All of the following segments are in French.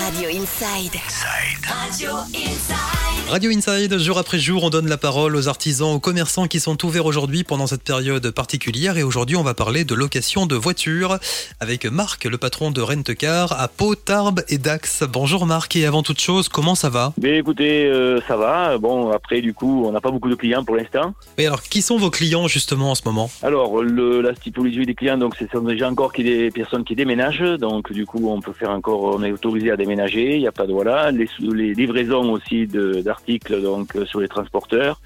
Radio Inside. Radio Inside. Radio Inside, jour après jour, on donne la parole aux artisans, aux commerçants qui sont ouverts aujourd'hui pendant cette période particulière. Et aujourd'hui, on va parler de location de voitures avec Marc, le patron de Rentcar à Pau, Tarbes et Dax. Bonjour Marc, et avant toute chose, comment ça va? Mais écoutez, euh, ça va. Bon, après, du coup, on n'a pas beaucoup de clients pour l'instant. Et alors, qui sont vos clients justement en ce moment? Alors, le, la typologie des clients, donc, ce sont déjà encore qui des personnes qui déménagent. Donc, du coup, on peut faire encore, on est autorisé à déménager. Il n'y a pas de voilà. Les, les livraisons aussi de- d'articles, donc, euh, sur les transporteurs.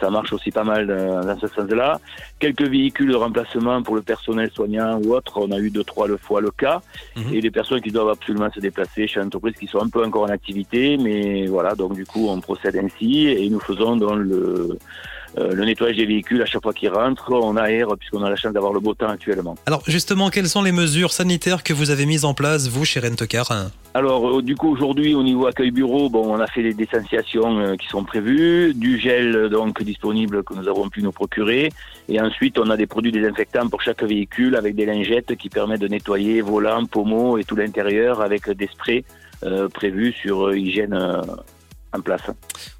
Ça marche aussi pas mal euh, dans ce sens-là. Quelques véhicules de remplacement pour le personnel soignant ou autre. On a eu deux, trois le fois le cas. Mhm. Et des personnes qui doivent absolument se déplacer chez l'entreprise qui sont un peu encore en activité. Mais voilà, donc du coup, on procède ainsi et nous faisons dans le, euh, le nettoyage des véhicules à chaque fois qu'ils rentrent. On aère puisqu'on a la chance d'avoir le beau temps actuellement. Alors justement, quelles sont les mesures sanitaires que vous avez mises en place, vous, chez Rentcar Alors, euh, du coup, aujourd'hui, au niveau accueil bureau, bon, on a fait les distanciations euh, qui sont prévues, du gel euh, donc disponible que nous avons pu nous procurer, et ensuite, on a des produits désinfectants pour chaque véhicule avec des lingettes qui permettent de nettoyer volant, pommeau et tout l'intérieur avec des sprays prévus sur hygiène en place.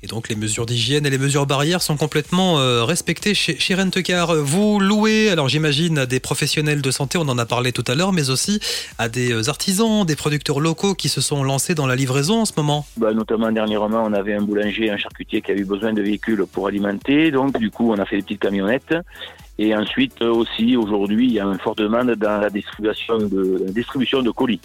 Et donc les mesures d'hygiène et les mesures barrières sont complètement euh, respectées chez, chez Rentcar. Vous louez, alors j'imagine, à des professionnels de santé, on en a parlé tout à l'heure, mais aussi à des euh, artisans, des producteurs locaux qui se sont lancés dans la livraison en ce moment. Bah, notamment dernièrement, on avait un boulanger, un charcutier qui a eu besoin de véhicules pour alimenter. Donc, du coup, on a fait des petites camionnettes. Et ensuite euh, aussi, aujourd'hui, il y a une forte demande dans la distribution de, la distribution de colis.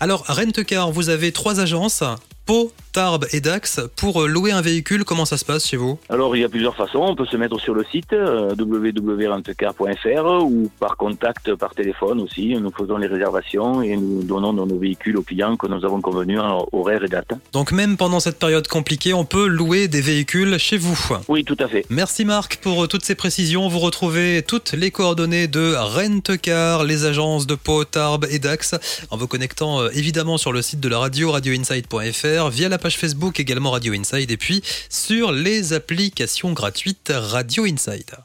Alors Rentcar, vous avez trois agences, Pau, Tarbes et Dax, pour euh, louer un véhicule. Comment ça se passe chez vous? Alors, il y a plusieurs façons. On peut se mettre sur le site euh, www.rentecar.fr ou par contact, par téléphone aussi. Nous faisons les réservations et nous donnons nos véhicules aux clients que nous avons convenus en horaire et date. Donc même pendant cette période compliquée, on peut louer des véhicules chez vous. Oui, tout à fait. Merci Marc pour euh, toutes ces précisions. Vous retrouvez toutes les coordonnées de Rentcar, les agences de Pau, Tarbes et Dax en vous connectant évidemment sur le site de la radio radioinside.fr, via la page Facebook également Radio Inside et puis sur les applications gratuites Radio Inside.